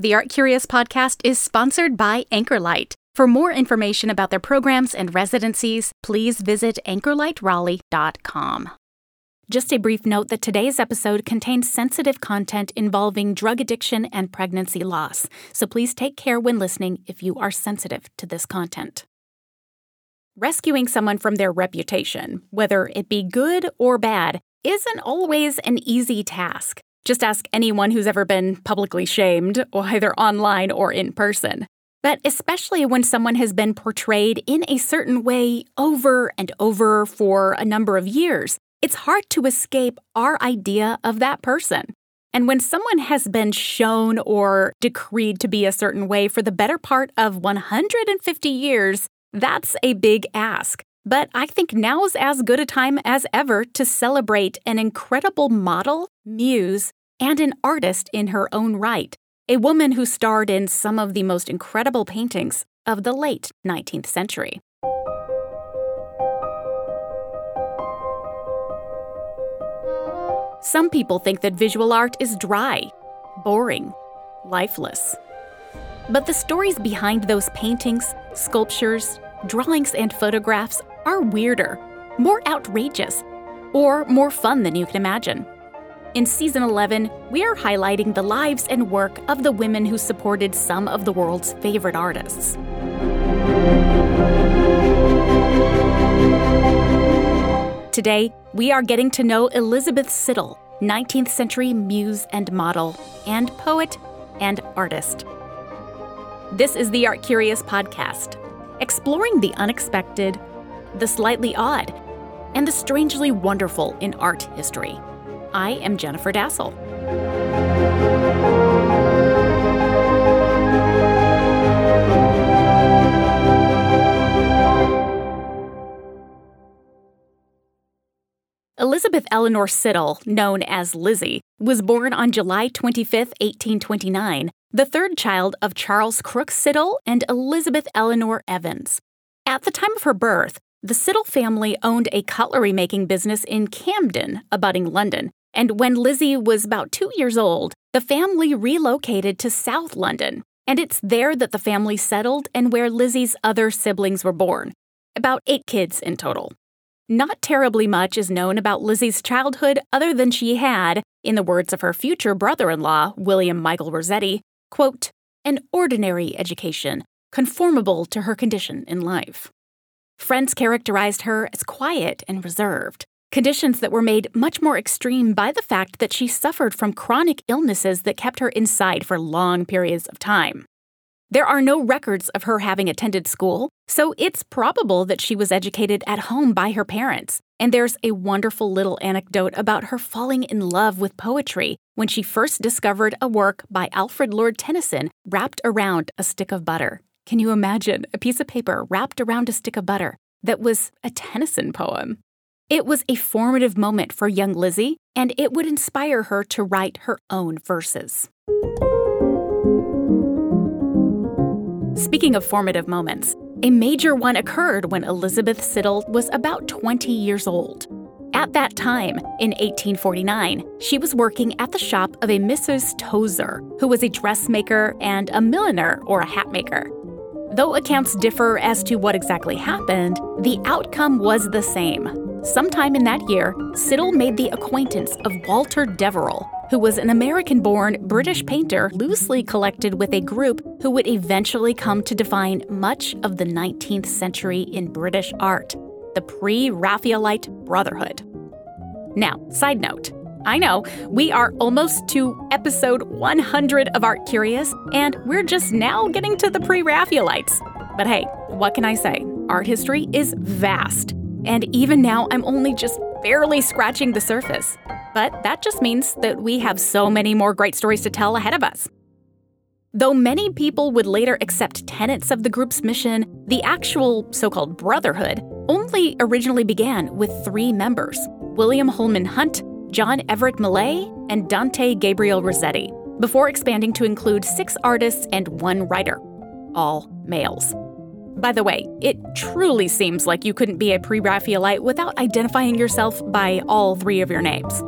The Art Curious podcast is sponsored by Anchorlight. For more information about their programs and residencies, please visit anchorlightraleigh.com. Just a brief note that today's episode contains sensitive content involving drug addiction and pregnancy loss, so please take care when listening if you are sensitive to this content. Rescuing someone from their reputation, whether it be good or bad, isn't always an easy task. Just ask anyone who's ever been publicly shamed, either online or in person. But especially when someone has been portrayed in a certain way over and over for a number of years, it's hard to escape our idea of that person. And when someone has been shown or decreed to be a certain way for the better part of 150 years, that's a big ask. But I think now's as good a time as ever to celebrate an incredible model, muse, and an artist in her own right, a woman who starred in some of the most incredible paintings of the late 19th century. Some people think that visual art is dry, boring, lifeless. But the stories behind those paintings, sculptures, drawings, and photographs are weirder, more outrageous, or more fun than you can imagine. In season 11, we are highlighting the lives and work of the women who supported some of the world's favorite artists. Today, we are getting to know Elizabeth Siddal, 19th century muse and model, and poet and artist. This is the Art Curious podcast, exploring the unexpected, the slightly odd, and the strangely wonderful in art history. I am Jennifer Dassel. Elizabeth Eleanor Siddal, known as Lizzie, was born on July 25, 1829, the third child of Charles Crook Siddal and Elizabeth Eleanor Evans. At the time of her birth, the Siddal family owned a cutlery making business in Camden, abutting London, and when Lizzie was about two years old, the family relocated to South London, and it's there that the family settled and where Lizzie's other siblings were born. About eight kids in total. Not terribly much is known about Lizzie's childhood other than she had, in the words of her future brother in law, William Michael Rossetti, quote, an ordinary education, conformable to her condition in life. Friends characterized her as quiet and reserved, conditions that were made much more extreme by the fact that she suffered from chronic illnesses that kept her inside for long periods of time. There are no records of her having attended school, so it's probable that she was educated at home by her parents. And there's a wonderful little anecdote about her falling in love with poetry when she first discovered a work by Alfred Lord Tennyson wrapped around a stick of butter. Can you imagine a piece of paper wrapped around a stick of butter that was a Tennyson poem? It was a formative moment for young Lizzie, and it would inspire her to write her own verses. Speaking of formative moments, a major one occurred when Elizabeth Siddal was about 20 years old. At that time, in 1849, she was working at the shop of a Mrs. Tozer, who was a dressmaker and a milliner or a hat maker. Though accounts differ as to what exactly happened, the outcome was the same Sometime in that year, Siddal made the acquaintance of Walter Deverell, who was an American born British painter loosely collected with a group who would eventually come to define much of the 19th century in British art the Pre Raphaelite Brotherhood. Now, side note. I know, we are almost to episode 100 of Art Curious, and we're just now getting to the pre Raphaelites. But hey, what can I say? Art history is vast. And even now, I'm only just barely scratching the surface. But that just means that we have so many more great stories to tell ahead of us. Though many people would later accept tenets of the group's mission, the actual so called Brotherhood only originally began with three members William Holman Hunt, John Everett Millais, and Dante Gabriel Rossetti, before expanding to include six artists and one writer, all males. By the way, it truly seems like you couldn't be a pre Raphaelite without identifying yourself by all three of your names.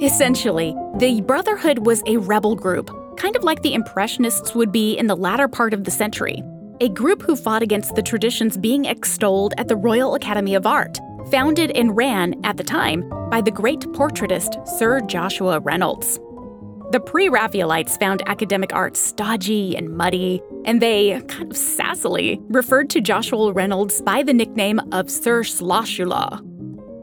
Essentially, the Brotherhood was a rebel group, kind of like the Impressionists would be in the latter part of the century, a group who fought against the traditions being extolled at the Royal Academy of Art, founded and ran, at the time, by the great portraitist Sir Joshua Reynolds. The pre Raphaelites found academic art stodgy and muddy, and they, kind of sassily, referred to Joshua Reynolds by the nickname of Sir Sloshua.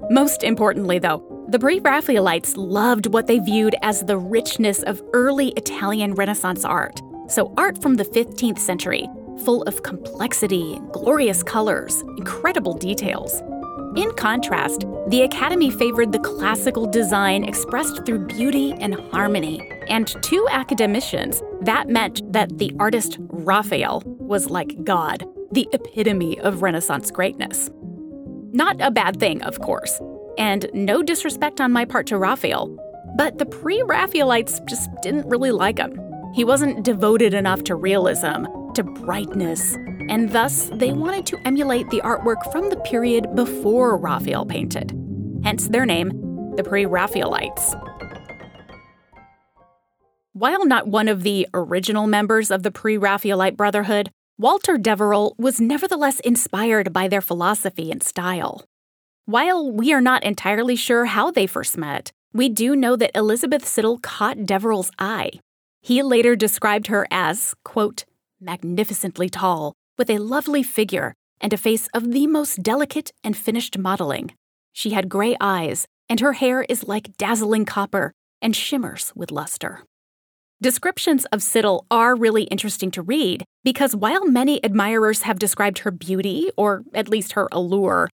Most importantly, though, the Pre Raphaelites loved what they viewed as the richness of early Italian Renaissance art. So, art from the 15th century, full of complexity, glorious colors, incredible details. In contrast, the Academy favored the classical design expressed through beauty and harmony. And to academicians, that meant that the artist Raphael was like God, the epitome of Renaissance greatness. Not a bad thing, of course, and no disrespect on my part to Raphael, but the pre Raphaelites just didn't really like him. He wasn't devoted enough to realism, to brightness, and thus they wanted to emulate the artwork from the period before Raphael painted. Hence their name, the Pre Raphaelites. While not one of the original members of the Pre Raphaelite Brotherhood, Walter Deverell was nevertheless inspired by their philosophy and style. While we are not entirely sure how they first met, we do know that Elizabeth Siddal caught Deverell's eye. He later described her as, quote, magnificently tall, with a lovely figure and a face of the most delicate and finished modeling. She had gray eyes, and her hair is like dazzling copper and shimmers with luster. Descriptions of Siddal are really interesting to read because while many admirers have described her beauty, or at least her allure,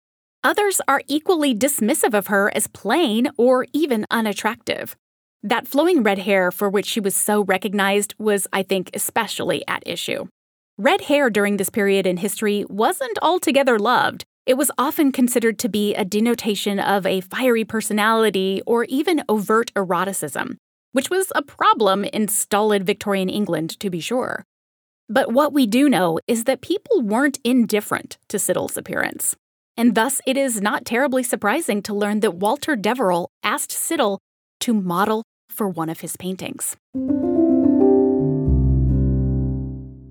others are equally dismissive of her as plain or even unattractive. That flowing red hair for which she was so recognized was, I think, especially at issue. Red hair during this period in history wasn't altogether loved. It was often considered to be a denotation of a fiery personality or even overt eroticism, which was a problem in stolid Victorian England, to be sure. But what we do know is that people weren't indifferent to Siddal's appearance. And thus, it is not terribly surprising to learn that Walter Deverell asked Siddal to model for one of his paintings.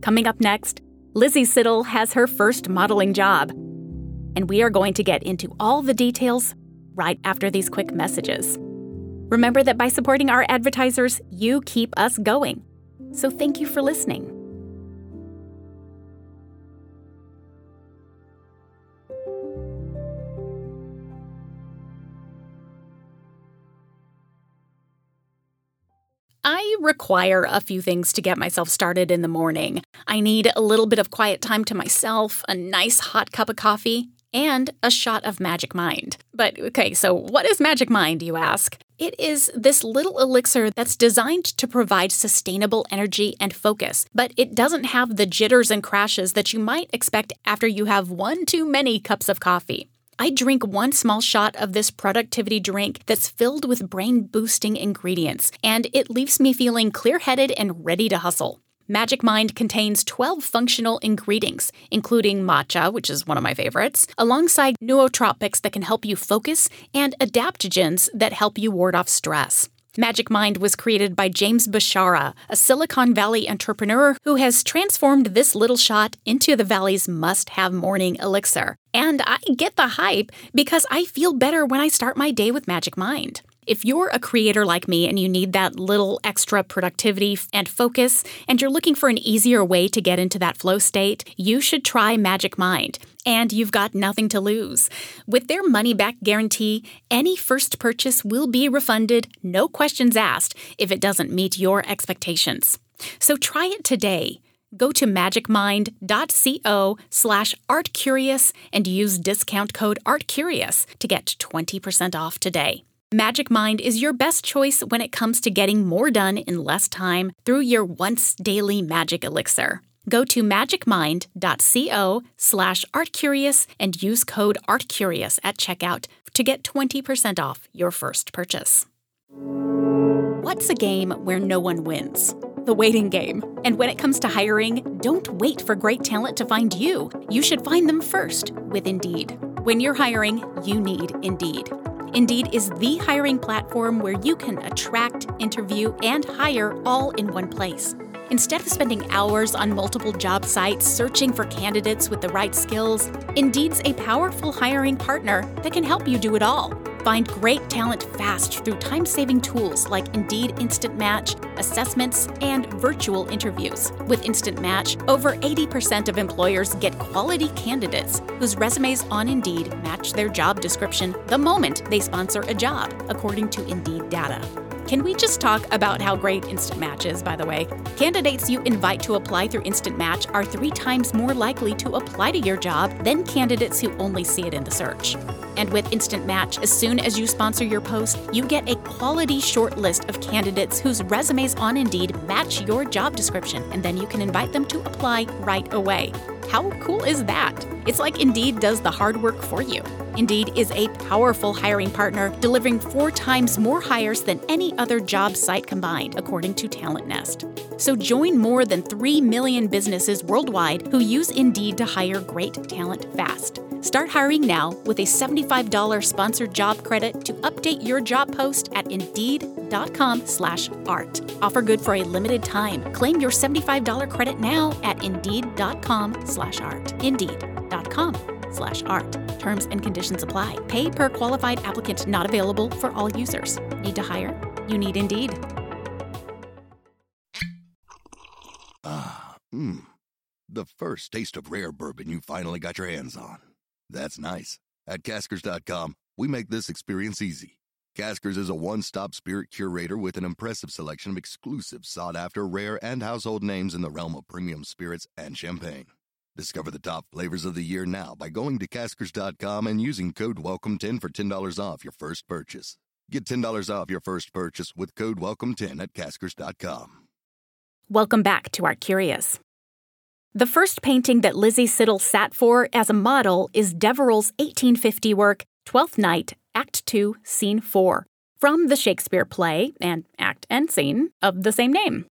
Coming up next, Lizzie Siddal has her first modeling job. And we are going to get into all the details right after these quick messages. Remember that by supporting our advertisers, you keep us going. So thank you for listening. I require a few things to get myself started in the morning. I need a little bit of quiet time to myself, a nice hot cup of coffee, and a shot of Magic Mind. But okay, so what is Magic Mind, you ask? It is this little elixir that's designed to provide sustainable energy and focus, but it doesn't have the jitters and crashes that you might expect after you have one too many cups of coffee. I drink one small shot of this productivity drink that's filled with brain boosting ingredients, and it leaves me feeling clear headed and ready to hustle. Magic Mind contains 12 functional ingredients, including matcha, which is one of my favorites, alongside nootropics that can help you focus and adaptogens that help you ward off stress. Magic Mind was created by James Beshara, a Silicon Valley entrepreneur who has transformed this little shot into the Valley's must have morning elixir. And I get the hype because I feel better when I start my day with Magic Mind. If you're a creator like me and you need that little extra productivity and focus, and you're looking for an easier way to get into that flow state, you should try Magic Mind. And you've got nothing to lose. With their money back guarantee, any first purchase will be refunded, no questions asked, if it doesn't meet your expectations. So try it today. Go to magicmind.co slash artcurious and use discount code artcurious to get 20% off today. Magic Mind is your best choice when it comes to getting more done in less time through your once daily magic elixir. Go to magicmind.co slash artcurious and use code artcurious at checkout to get 20% off your first purchase. What's a game where no one wins? The waiting game. And when it comes to hiring, don't wait for great talent to find you. You should find them first with Indeed. When you're hiring, you need Indeed. Indeed is the hiring platform where you can attract, interview, and hire all in one place. Instead of spending hours on multiple job sites searching for candidates with the right skills, Indeed's a powerful hiring partner that can help you do it all. Find great talent fast through time saving tools like Indeed Instant Match, assessments, and virtual interviews. With Instant Match, over 80% of employers get quality candidates whose resumes on Indeed match their job description the moment they sponsor a job, according to Indeed data. Can we just talk about how great Instant Match is, by the way? Candidates you invite to apply through Instant Match are three times more likely to apply to your job than candidates who only see it in the search. And with Instant Match, as soon as you sponsor your post, you get a quality short list of candidates whose resumes on Indeed match your job description, and then you can invite them to apply right away. How cool is that? It's like Indeed does the hard work for you. Indeed is a powerful hiring partner, delivering four times more hires than any other job site combined, according to TalentNest. So join more than 3 million businesses worldwide who use Indeed to hire great talent fast. Start hiring now with a $75 sponsored job credit to update your job post at indeed.com slash art. Offer good for a limited time. Claim your $75 credit now at indeed.com slash art. Indeed.com slash art. Terms and conditions apply. Pay per qualified applicant not available for all users. Need to hire? You need Indeed. Ah, mmm. The first taste of rare bourbon you finally got your hands on. That's nice. At Caskers.com, we make this experience easy. Caskers is a one stop spirit curator with an impressive selection of exclusive, sought after, rare, and household names in the realm of premium spirits and champagne. Discover the top flavors of the year now by going to Caskers.com and using code WELCOME10 for $10 off your first purchase. Get $10 off your first purchase with code WELCOME10 at Caskers.com. Welcome back to Art Curious. The first painting that Lizzie Siddal sat for as a model is Deverell's 1850 work, Twelfth Night, Act 2, Scene 4, from the Shakespeare play and act and scene of the same name.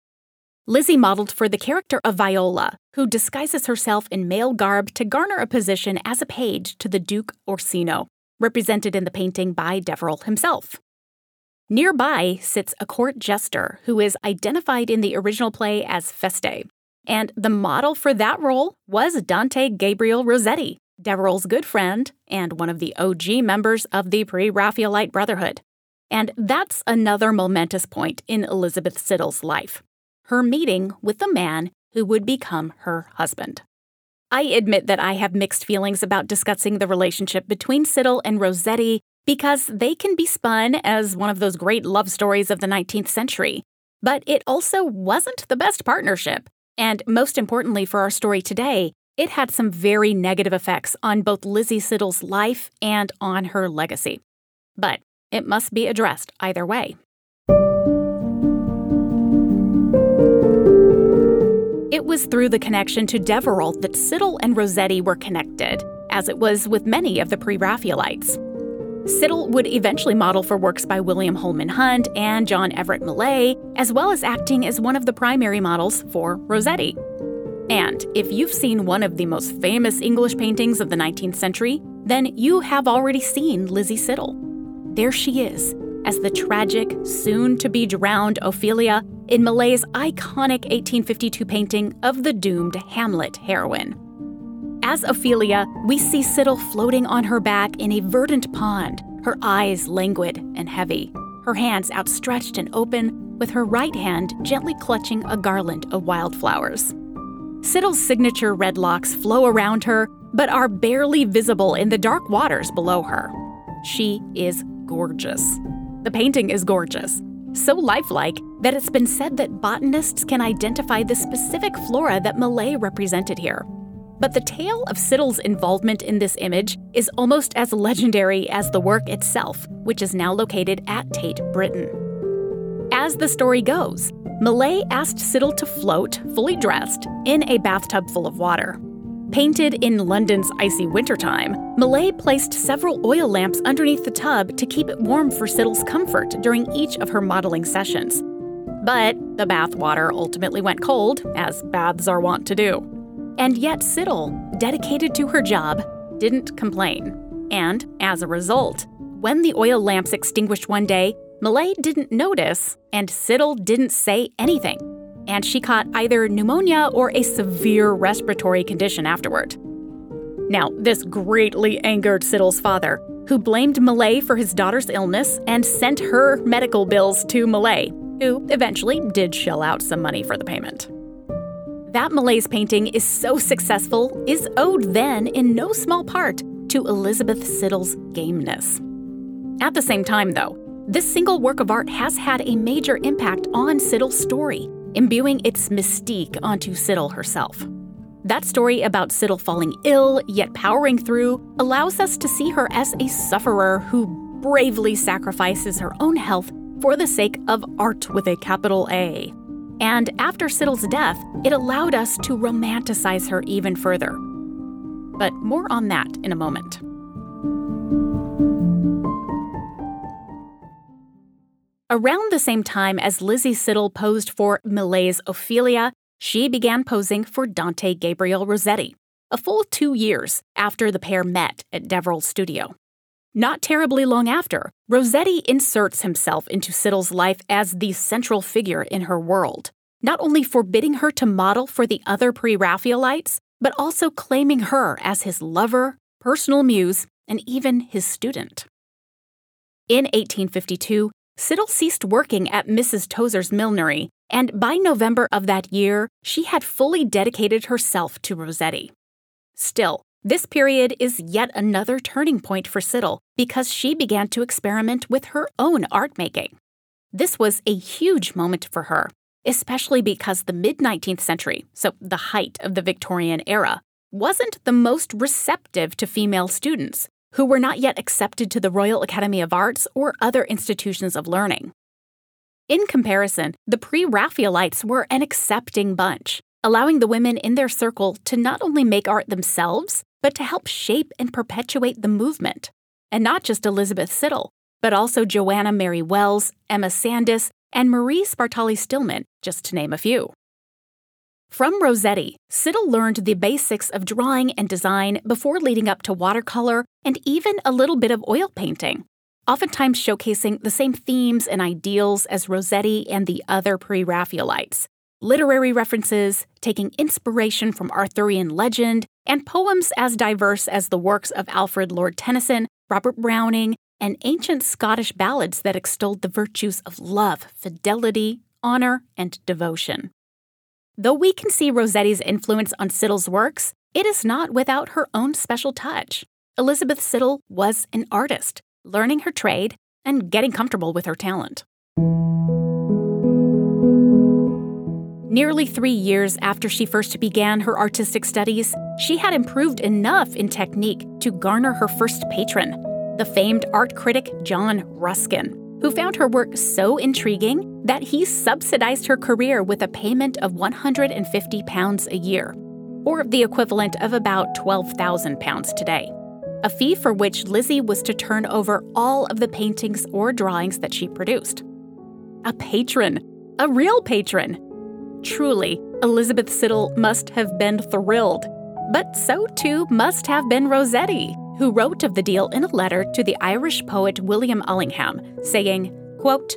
Lizzie modeled for the character of Viola, who disguises herself in male garb to garner a position as a page to the Duke Orsino, represented in the painting by Deverell himself. Nearby sits a court jester who is identified in the original play as Feste, and the model for that role was Dante Gabriel Rossetti, Deverell's good friend and one of the OG members of the Pre Raphaelite Brotherhood. And that's another momentous point in Elizabeth Siddal's life her meeting with the man who would become her husband. I admit that I have mixed feelings about discussing the relationship between Siddal and Rossetti because they can be spun as one of those great love stories of the 19th century. But it also wasn't the best partnership. And most importantly for our story today, it had some very negative effects on both Lizzie Siddal's life and on her legacy. But it must be addressed either way. It was through the connection to Deverell that Siddal and Rossetti were connected, as it was with many of the pre Raphaelites. Siddal would eventually model for works by William Holman Hunt and John Everett Millais, as well as acting as one of the primary models for Rossetti. And if you've seen one of the most famous English paintings of the 19th century, then you have already seen Lizzie Siddal. There she is, as the tragic, soon to be drowned Ophelia in Millais' iconic 1852 painting of the doomed Hamlet heroine. As Ophelia, we see Siddal floating on her back in a verdant pond, her eyes languid and heavy, her hands outstretched and open, with her right hand gently clutching a garland of wildflowers. Siddal's signature red locks flow around her, but are barely visible in the dark waters below her. She is gorgeous. The painting is gorgeous, so lifelike that it's been said that botanists can identify the specific flora that Millais represented here. But the tale of Siddal's involvement in this image is almost as legendary as the work itself, which is now located at Tate Britain. As the story goes, Millais asked Siddal to float, fully dressed, in a bathtub full of water. Painted in London's icy wintertime, Millais placed several oil lamps underneath the tub to keep it warm for Siddal's comfort during each of her modeling sessions. But the bath water ultimately went cold, as baths are wont to do. And yet Siddal, dedicated to her job, didn't complain. And, as a result, when the oil lamps extinguished one day, Millais didn't notice, and Siddal didn't say anything. And she caught either pneumonia or a severe respiratory condition afterward. Now, this greatly angered Siddal's father, who blamed Millais for his daughter's illness and sent her medical bills to Millais, who eventually did shell out some money for the payment. That Millais's painting is so successful is owed then in no small part to Elizabeth Siddal's gameness. At the same time, though, this single work of art has had a major impact on Siddal's story, imbuing its mystique onto Siddal herself. That story about Siddal falling ill, yet powering through, allows us to see her as a sufferer who bravely sacrifices her own health for the sake of art with a capital A. And after Siddal's death, it allowed us to romanticize her even further. But more on that in a moment. Around the same time as Lizzie Siddal posed for Millais's Ophelia, she began posing for Dante Gabriel Rossetti, a full two years after the pair met at Deverell's studio. Not terribly long after, Rossetti inserts himself into Siddal's life as the central figure in her world, not only forbidding her to model for the other pre Raphaelites, but also claiming her as his lover, personal muse, and even his student. In 1852, Siddal ceased working at Mrs. Tozer's millinery, and by November of that year, she had fully dedicated herself to Rossetti. Still, this period is yet another turning point for Siddal because she began to experiment with her own art making. This was a huge moment for her, especially because the mid 19th century, so the height of the Victorian era, wasn't the most receptive to female students who were not yet accepted to the Royal Academy of Arts or other institutions of learning. In comparison, the pre Raphaelites were an accepting bunch, allowing the women in their circle to not only make art themselves, but to help shape and perpetuate the movement. And not just Elizabeth Siddal, but also Joanna Mary Wells, Emma Sandys, and Marie Spartali Stillman, just to name a few. From Rossetti, Siddal learned the basics of drawing and design before leading up to watercolor and even a little bit of oil painting, oftentimes showcasing the same themes and ideals as Rossetti and the other pre Raphaelites literary references, taking inspiration from Arthurian legend, and poems as diverse as the works of Alfred Lord Tennyson, Robert Browning, and ancient Scottish ballads that extolled the virtues of love, fidelity, honor, and devotion. Though we can see Rossetti's influence on Siddal's works, it is not without her own special touch. Elizabeth Siddal was an artist, learning her trade and getting comfortable with her talent. Nearly three years after she first began her artistic studies, she had improved enough in technique to garner her first patron, the famed art critic John Ruskin, who found her work so intriguing that he subsidized her career with a payment of £150 a year, or the equivalent of about £12,000 today. A fee for which Lizzie was to turn over all of the paintings or drawings that she produced. A patron, a real patron, Truly, Elizabeth Siddal must have been thrilled. But so too must have been Rossetti, who wrote of the deal in a letter to the Irish poet William Allingham, saying, quote,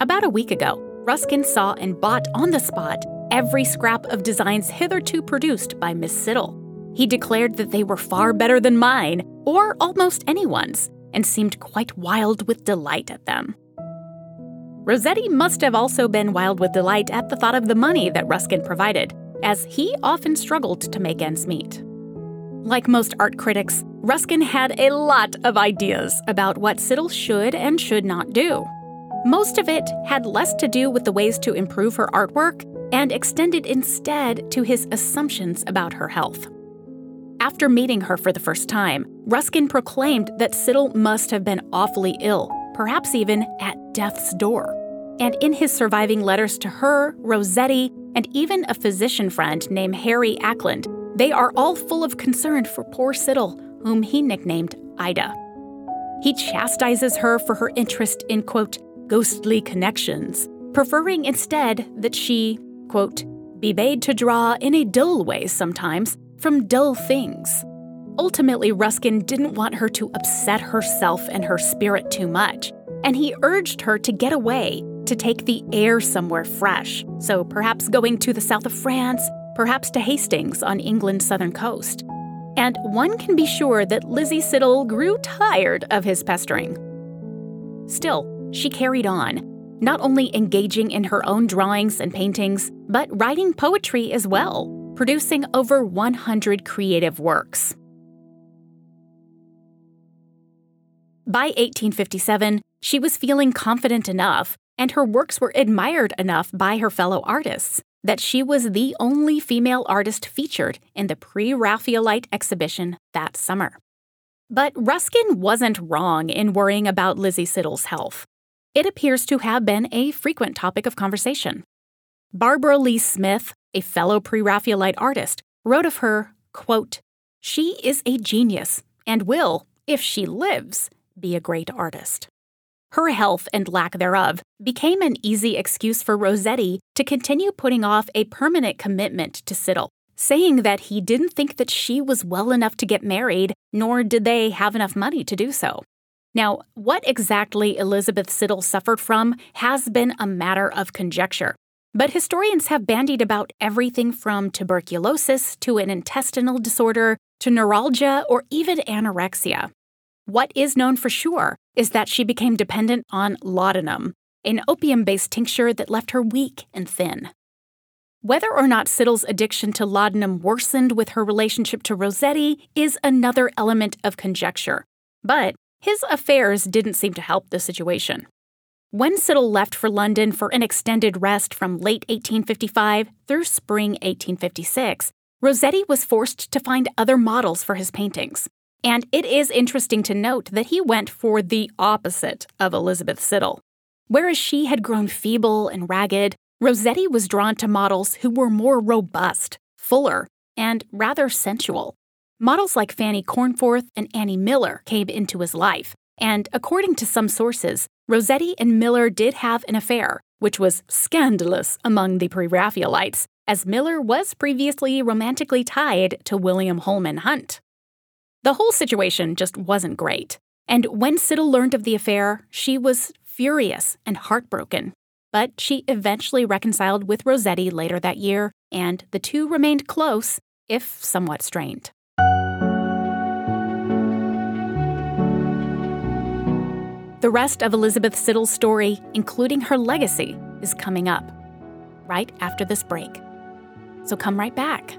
About a week ago, Ruskin saw and bought on the spot every scrap of designs hitherto produced by Miss Siddal. He declared that they were far better than mine, or almost anyone's, and seemed quite wild with delight at them. Rossetti must have also been wild with delight at the thought of the money that Ruskin provided, as he often struggled to make ends meet. Like most art critics, Ruskin had a lot of ideas about what Siddal should and should not do. Most of it had less to do with the ways to improve her artwork and extended instead to his assumptions about her health. After meeting her for the first time, Ruskin proclaimed that Siddal must have been awfully ill, perhaps even at death's door. And in his surviving letters to her, Rossetti, and even a physician friend named Harry Acland, they are all full of concern for poor Siddal, whom he nicknamed Ida. He chastises her for her interest in, quote, ghostly connections, preferring instead that she, quote, be made to draw in a dull way sometimes from dull things. ultimately, Ruskin didn't want her to upset herself and her spirit too much, and he urged her to get away, to take the air somewhere fresh. So perhaps going to the south of France, perhaps to Hastings on England's southern coast. And one can be sure that Lizzie Siddal grew tired of his pestering. Still, she carried on, not only engaging in her own drawings and paintings, but writing poetry as well, producing over 100 creative works. By 1857, she was feeling confident enough, and her works were admired enough by her fellow artists, that she was the only female artist featured in the Pre Raphaelite exhibition that summer. But Ruskin wasn't wrong in worrying about Lizzie Siddal's health. It appears to have been a frequent topic of conversation. Barbara Leigh Smith, a fellow Pre Raphaelite artist, wrote of her, quote, She is a genius and will, if she lives, be a great artist. Her health and lack thereof became an easy excuse for Rossetti to continue putting off a permanent commitment to Siddal, saying that he didn't think that she was well enough to get married, nor did they have enough money to do so. Now, what exactly Elizabeth Siddal suffered from has been a matter of conjecture. But historians have bandied about everything from tuberculosis to an intestinal disorder to neuralgia or even anorexia. What is known for sure is that she became dependent on laudanum, an opium based tincture that left her weak and thin. Whether or not Siddal's addiction to laudanum worsened with her relationship to Rossetti is another element of conjecture, but his affairs didn't seem to help the situation. When Siddal left for London for an extended rest from late 1855 through spring 1856, Rossetti was forced to find other models for his paintings. And it is interesting to note that he went for the opposite of Elizabeth Siddal. Whereas she had grown feeble and ragged, Rossetti was drawn to models who were more robust, fuller, and rather sensual. Models like Fanny Cornforth and Annie Miller came into his life, and according to some sources, Rossetti and Miller did have an affair, which was scandalous among the Pre Raphaelites, as Miller was previously romantically tied to William Holman Hunt. The whole situation just wasn't great. And when Siddal learned of the affair, she was furious and heartbroken. But she eventually reconciled with Rossetti later that year, and the two remained close, if somewhat strained. The rest of Elizabeth Siddal's story, including her legacy, is coming up right after this break. So come right back.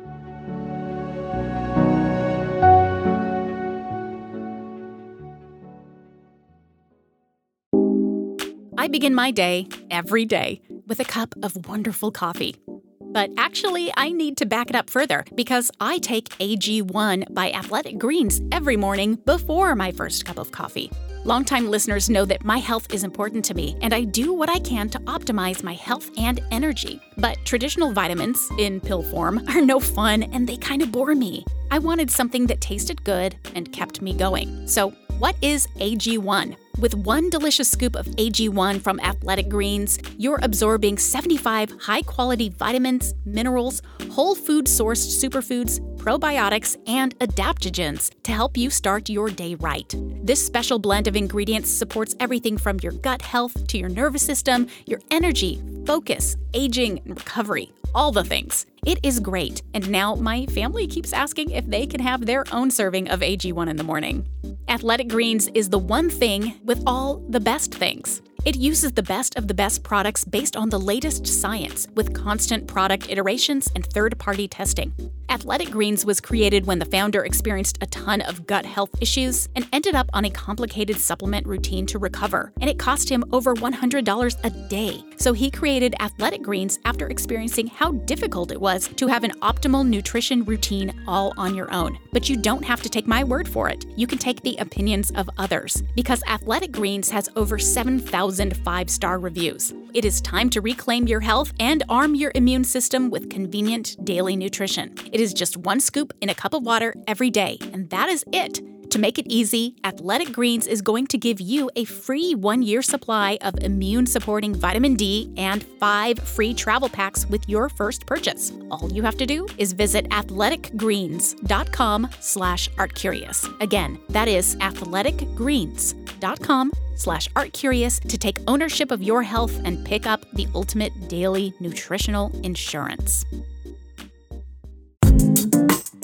I begin my day, every day, with a cup of wonderful coffee. But actually, I need to back it up further because I take AG1 by Athletic Greens every morning before my first cup of coffee. Longtime listeners know that my health is important to me, and I do what I can to optimize my health and energy. But traditional vitamins, in pill form, are no fun and they kind of bore me. I wanted something that tasted good and kept me going. So, what is AG1? With one delicious scoop of AG1 from Athletic Greens, you're absorbing 75 high quality vitamins, minerals, whole food sourced superfoods, probiotics, and adaptogens to help you start your day right. This special blend of ingredients supports everything from your gut health to your nervous system, your energy, focus, aging, and recovery all the things. It is great, and now my family keeps asking if they can have their own serving of AG1 in the morning. Athletic Greens is the one thing with all the best things. It uses the best of the best products based on the latest science with constant product iterations and third party testing. Athletic Greens was created when the founder experienced a ton of gut health issues and ended up on a complicated supplement routine to recover, and it cost him over $100 a day. So he created Athletic Greens after experiencing how difficult it was to have an optimal nutrition routine all on your own. But you don't have to take my word for it. You can take the opinions of others because Athletic Greens has over 7,000 five star reviews. It is time to reclaim your health and arm your immune system with convenient daily nutrition. It is just one scoop in a cup of water every day, and that is it. To make it easy, Athletic Greens is going to give you a free one year supply of immune supporting vitamin D and five free travel packs with your first purchase. All you have to do is visit athleticgreens.com slash artcurious. Again, that is athleticgreens.com slash artcurious to take ownership of your health and pick up the ultimate daily nutritional insurance.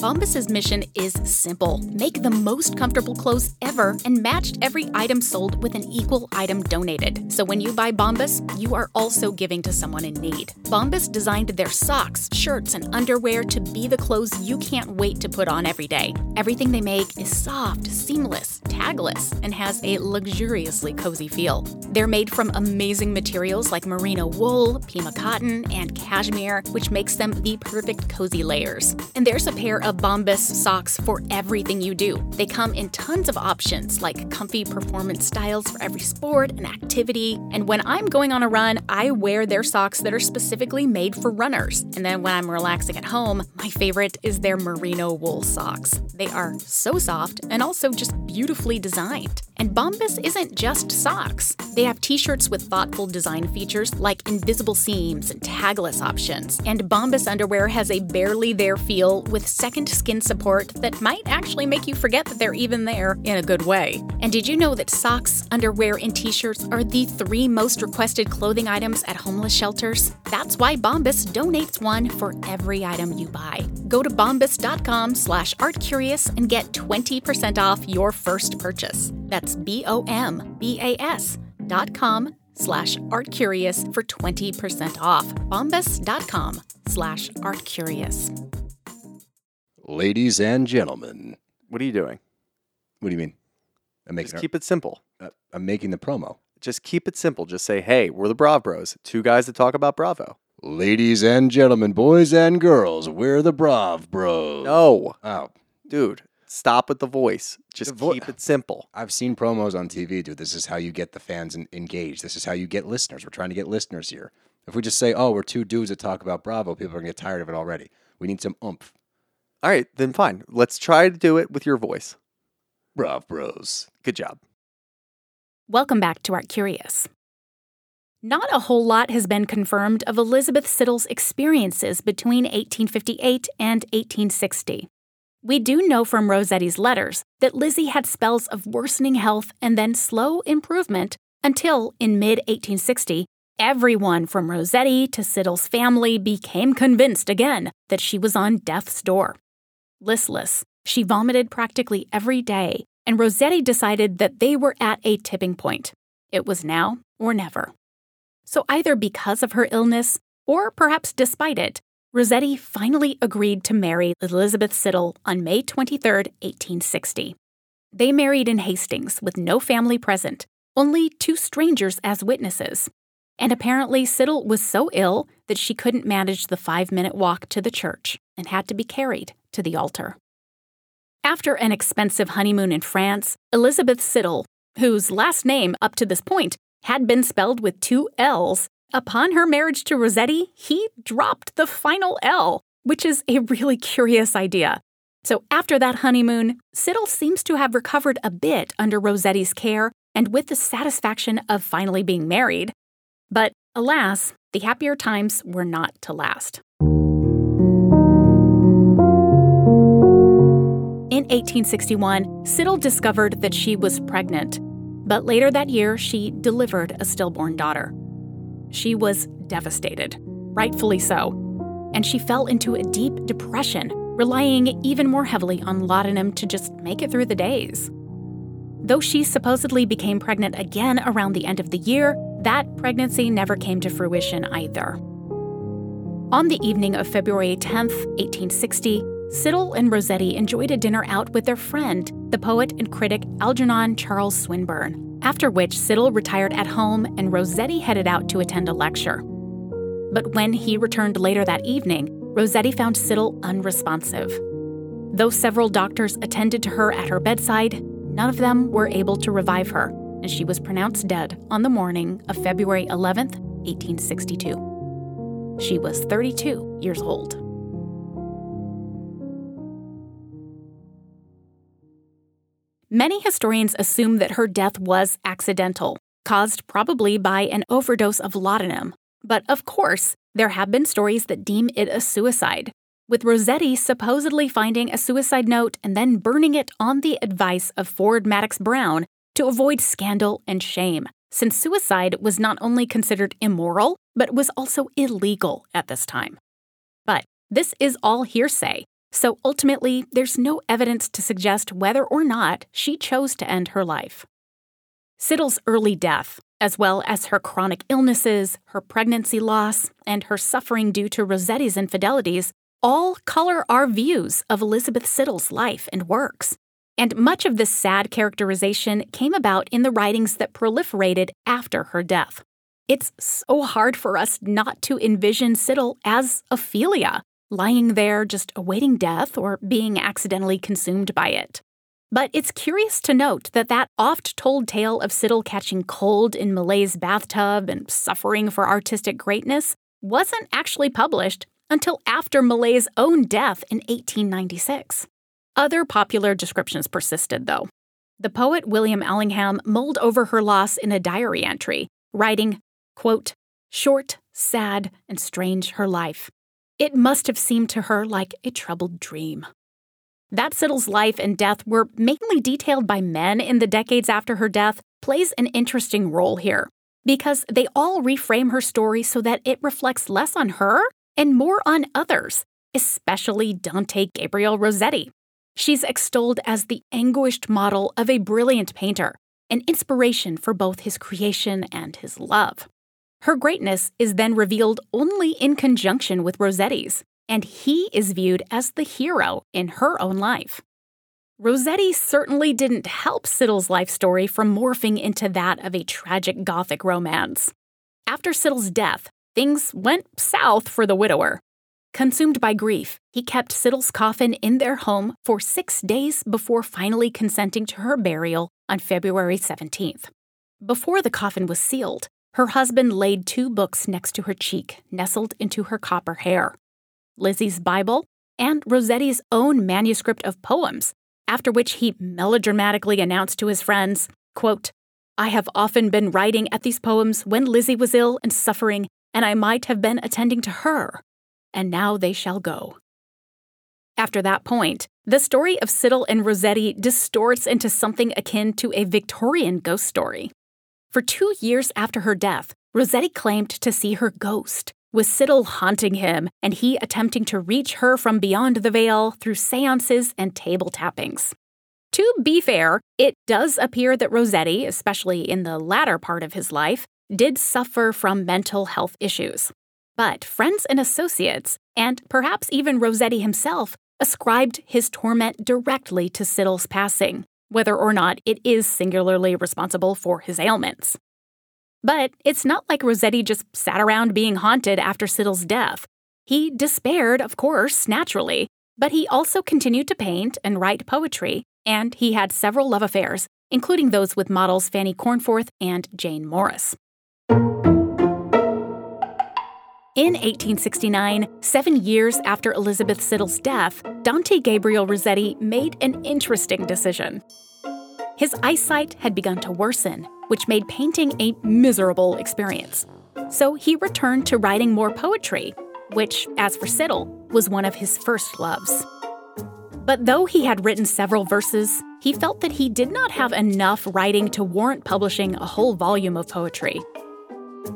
Bombas's mission is simple make the most comfortable clothes ever and matched every item sold with an equal item donated. So when you buy Bombas, you are also giving to someone in need. Bombas designed their socks, shirts, and underwear to be the clothes you can't wait to put on every day. Everything they make is soft, seamless, tagless, and has a luxuriously cozy feel. They're made from amazing materials like merino wool, pima cotton, and cashmere, which makes them the perfect cozy layers. And there's a pair of Bombas socks for everything you do. They come in tons of options like comfy performance styles for every sport and activity. And when I'm going on a run, I wear their socks that are specifically made for runners. And then when I'm relaxing at home, my favorite is their merino wool socks. They are so soft and also just beautifully designed. And Bombas isn't just socks. They have t shirts with thoughtful design features like invisible seams and tagless options. And Bombas underwear has a barely there feel with second skin support that might actually make you forget that they're even there in a good way. And did you know that socks, underwear, and t shirts are the three most requested clothing items at homeless shelters? That's why Bombas donates one for every item you buy. Go to bombas.com slash artcurious and get 20% off your first purchase. That's B-O-M-B-A-S dot com slash artcurious for 20% off. Bombas.com slash artcurious. Ladies and gentlemen, What are you doing? what do you mean? I'm making Just keep it simple. uh, I'm making the promo. Just keep it simple. Just say, hey, we're the Brav Bros, two guys that talk about Bravo. Ladies and gentlemen, boys and girls, we're the Brav Bros. No, Oh, dude, stop with the voice. Just The vo- keep it simple. I've seen promos on TV, dude. This is how you get the fans en- engaged. This is how you get listeners. We're trying to get listeners here. If we just say, "Oh, we're two dudes that talk about Bravo," people are gonna get tired of it already. We need some oomph. All right, then fine. Let's try to do it with your voice. Brav Bros. Good job. Welcome back to Art Curious. Not a whole lot has been confirmed of Elizabeth Siddal's experiences between 1858 and 1860. We do know from Rossetti's letters that Lizzie had spells of worsening health and then slow improvement until, in mid 1860, everyone from Rossetti to Siddal's family became convinced again that she was on death's door. Listless, she vomited practically every day, and Rossetti decided that they were at a tipping point. It was now or never. So, either because of her illness, or perhaps despite it, Rossetti finally agreed to marry Elizabeth Siddal on May 23, 1860. They married in Hastings with no family present, only two strangers as witnesses. And apparently, Siddal was so ill that she couldn't manage the five minute walk to the church and had to be carried to the altar. After an expensive honeymoon in France, Elizabeth Siddal, whose last name up to this point had been spelled with two L's, upon her marriage to Rossetti, he dropped the final L, which is a really curious idea. So after that honeymoon, Siddal seems to have recovered a bit under Rossetti's care and with the satisfaction of finally being married. But alas, the happier times were not to last. 1861, Siddal discovered that she was pregnant, but later that year she delivered a stillborn daughter. She was devastated, rightfully so, and she fell into a deep depression, relying even more heavily on laudanum to just make it through the days. Though she supposedly became pregnant again around the end of the year, that pregnancy never came to fruition either. On the evening of February 10, 1860, Siddal and Rossetti enjoyed a dinner out with their friend, the poet and critic Algernon Charles Swinburne, after which Siddal retired at home and Rossetti headed out to attend a lecture. But when he returned later that evening, Rossetti found Siddal unresponsive. Though several doctors attended to her at her bedside, none of them were able to revive her, and she was pronounced dead on the morning of February 11, 1862. She was 32 years old. Many historians assume that her death was accidental, caused probably by an overdose of laudanum. But of course, there have been stories that deem it a suicide, with Rossetti supposedly finding a suicide note and then burning it on the advice of Ford Madox Brown to avoid scandal and shame, since suicide was not only considered immoral, but was also illegal at this time. But this is all hearsay, so ultimately, there's no evidence to suggest whether or not she chose to end her life. Siddal's early death, as well as her chronic illnesses, her pregnancy loss, and her suffering due to Rossetti's infidelities, all color our views of Elizabeth Siddal's life and works. And much of this sad characterization came about in the writings that proliferated after her death. It's so hard for us not to envision Siddal as Ophelia, lying there just awaiting death or being accidentally consumed by it. But it's curious to note that that oft told tale of Siddal catching cold in Millais's bathtub and suffering for artistic greatness wasn't actually published until after Millais's own death in 1896. Other popular descriptions persisted, though. The poet William Allingham mulled over her loss in a diary entry, writing, quote, Short, sad, and strange her life. It must have seemed to her like a troubled dream. That Siddal's life and death were mainly detailed by men in the decades after her death plays an interesting role here, because they all reframe her story so that it reflects less on her and more on others, especially Dante Gabriel Rossetti. She's extolled as the anguished model of a brilliant painter, an inspiration for both his creation and his love. Her greatness is then revealed only in conjunction with Rossetti's, and he is viewed as the hero in her own life. Rossetti certainly didn't help Siddal's life story from morphing into that of a tragic Gothic romance. After Siddal's death, things went south for the widower. Consumed by grief, he kept Siddal's coffin in their home for six days before finally consenting to her burial on February 17th. Before the coffin was sealed, her husband laid two books next to her cheek, nestled into her copper hair Lizzie's Bible and Rossetti's own manuscript of poems, after which he melodramatically announced to his friends, quote, I have often been writing at these poems when Lizzie was ill and suffering, and I might have been attending to her, and now they shall go. After that point, the story of Siddal and Rossetti distorts into something akin to a Victorian ghost story. For two years after her death, Rossetti claimed to see her ghost, with Siddal haunting him and he attempting to reach her from beyond the veil through seances and table tappings. To be fair, it does appear that Rossetti, especially in the latter part of his life, did suffer from mental health issues. But friends and associates, and perhaps even Rossetti himself, ascribed his torment directly to Siddal's passing, whether or not it is singularly responsible for his ailments. But it's not like Rossetti just sat around being haunted after Siddal's death. He despaired, of course, naturally, but he also continued to paint and write poetry, and he had several love affairs, including those with models Fanny Cornforth and Jane Morris. In 1869, seven years after Elizabeth Siddal's death, Dante Gabriel Rossetti made an interesting decision. His eyesight had begun to worsen, which made painting a miserable experience. So he returned to writing more poetry, which, as for Siddal, was one of his first loves. But though he had written several verses, he felt that he did not have enough writing to warrant publishing a whole volume of poetry.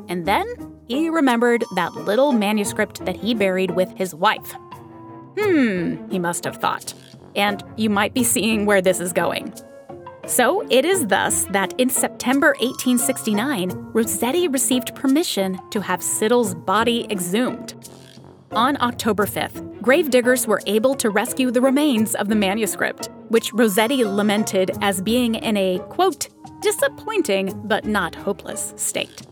And then he remembered that little manuscript that he buried with his wife. Hmm, he must have thought. And you might be seeing where this is going. So it is thus that in September 1869, Rossetti received permission to have Siddal's body exhumed. On October 5th, gravediggers were able to rescue the remains of the manuscript, which Rossetti lamented as being in a, quote, disappointing but not hopeless state.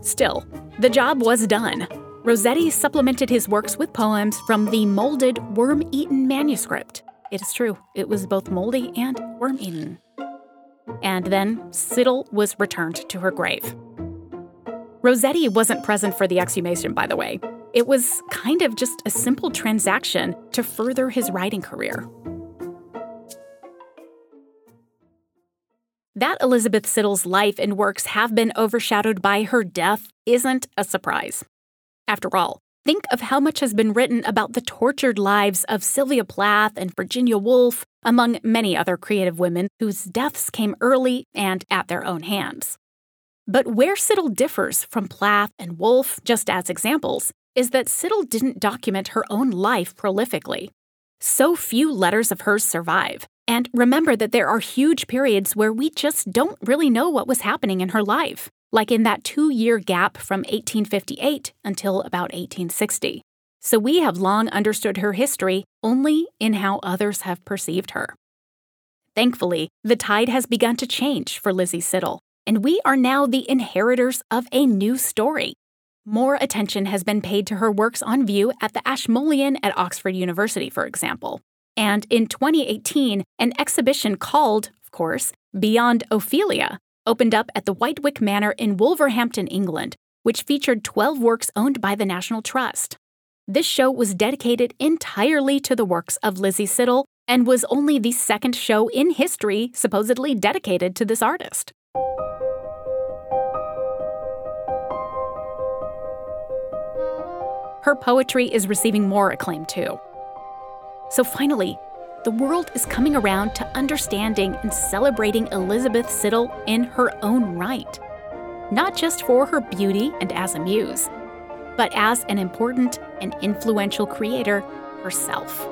Still, the job was done. Rossetti supplemented his works with poems from the molded, worm eaten manuscript. It is true, it was both moldy and worm eaten. And then Siddal was returned to her grave. Rossetti wasn't present for the exhumation, by the way. It was kind of just a simple transaction to further his writing career. That Elizabeth Siddal's life and works have been overshadowed by her death isn't a surprise. After all, think of how much has been written about the tortured lives of Sylvia Plath and Virginia Woolf, among many other creative women whose deaths came early and at their own hands. But where Siddal differs from Plath and Woolf, just as examples, is that Siddal didn't document her own life prolifically. So few letters of hers survive, and remember that there are huge periods where we just don't really know what was happening in her life, like in that two year gap from 1858 until about 1860. So we have long understood her history only in how others have perceived her. Thankfully, the tide has begun to change for Lizzie Siddal and we are now the inheritors of a new story. More attention has been paid to her works on view at the Ashmolean at Oxford University, for example. And in 2018, an exhibition called, of course, Beyond Ophelia opened up at the Wightwick Manor in Wolverhampton, England, which featured 12 works owned by the National Trust. This show was dedicated entirely to the works of Lizzie Siddal and was only the second show in history supposedly dedicated to this artist. her poetry is receiving more acclaim too. So finally, the world is coming around to understanding and celebrating Elizabeth Siddal in her own right. Not just for her beauty and as a muse, but as an important and influential creator herself.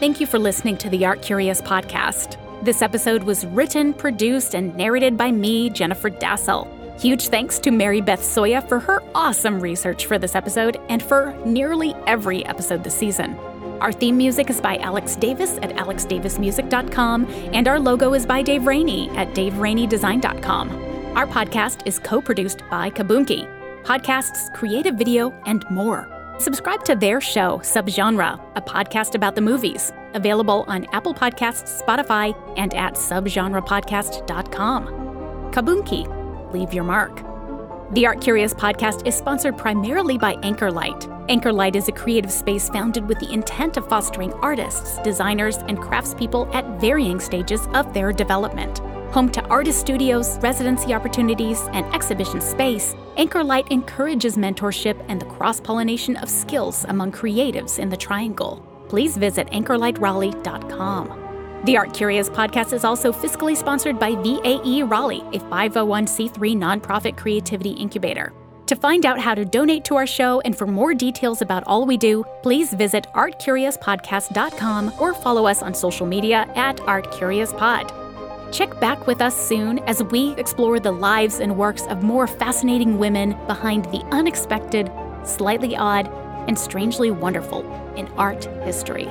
Thank you for listening to the Art Curious podcast. This episode was written, produced, and narrated by me, Jennifer Dasal. Huge thanks to Mary Beth Soya for her awesome research for this episode and for nearly every episode this season. Our theme music is by Alex Davis at alexdavismusic.com, and our logo is by Dave Rainey at daveraineydesign.com. Our podcast is co produced by Kabunki, podcasts, creative video, and more. Subscribe to their show, Subgenre, a podcast about the movies, available on Apple Podcasts, Spotify, and at subgenrepodcast.com. Kabunki, leave your mark. The Art Curious podcast is sponsored primarily by Anchorlight. Anchorlight is a creative space founded with the intent of fostering artists, designers, and craftspeople at varying stages of their development. Home to artist studios, residency opportunities, and exhibition space, Anchorlight encourages mentorship and the cross pollination of skills among creatives in the Triangle. Please visit anchorlightraleigh.com. The Art Curious podcast is also fiscally sponsored by VAE Raleigh, a 501c3 nonprofit creativity incubator. To find out how to donate to our show and for more details about all we do, please visit artcuriouspodcast.com or follow us on social media at artcuriouspod. Check back with us soon as we explore the lives and works of more fascinating women behind the unexpected, slightly odd, and strangely wonderful in art history.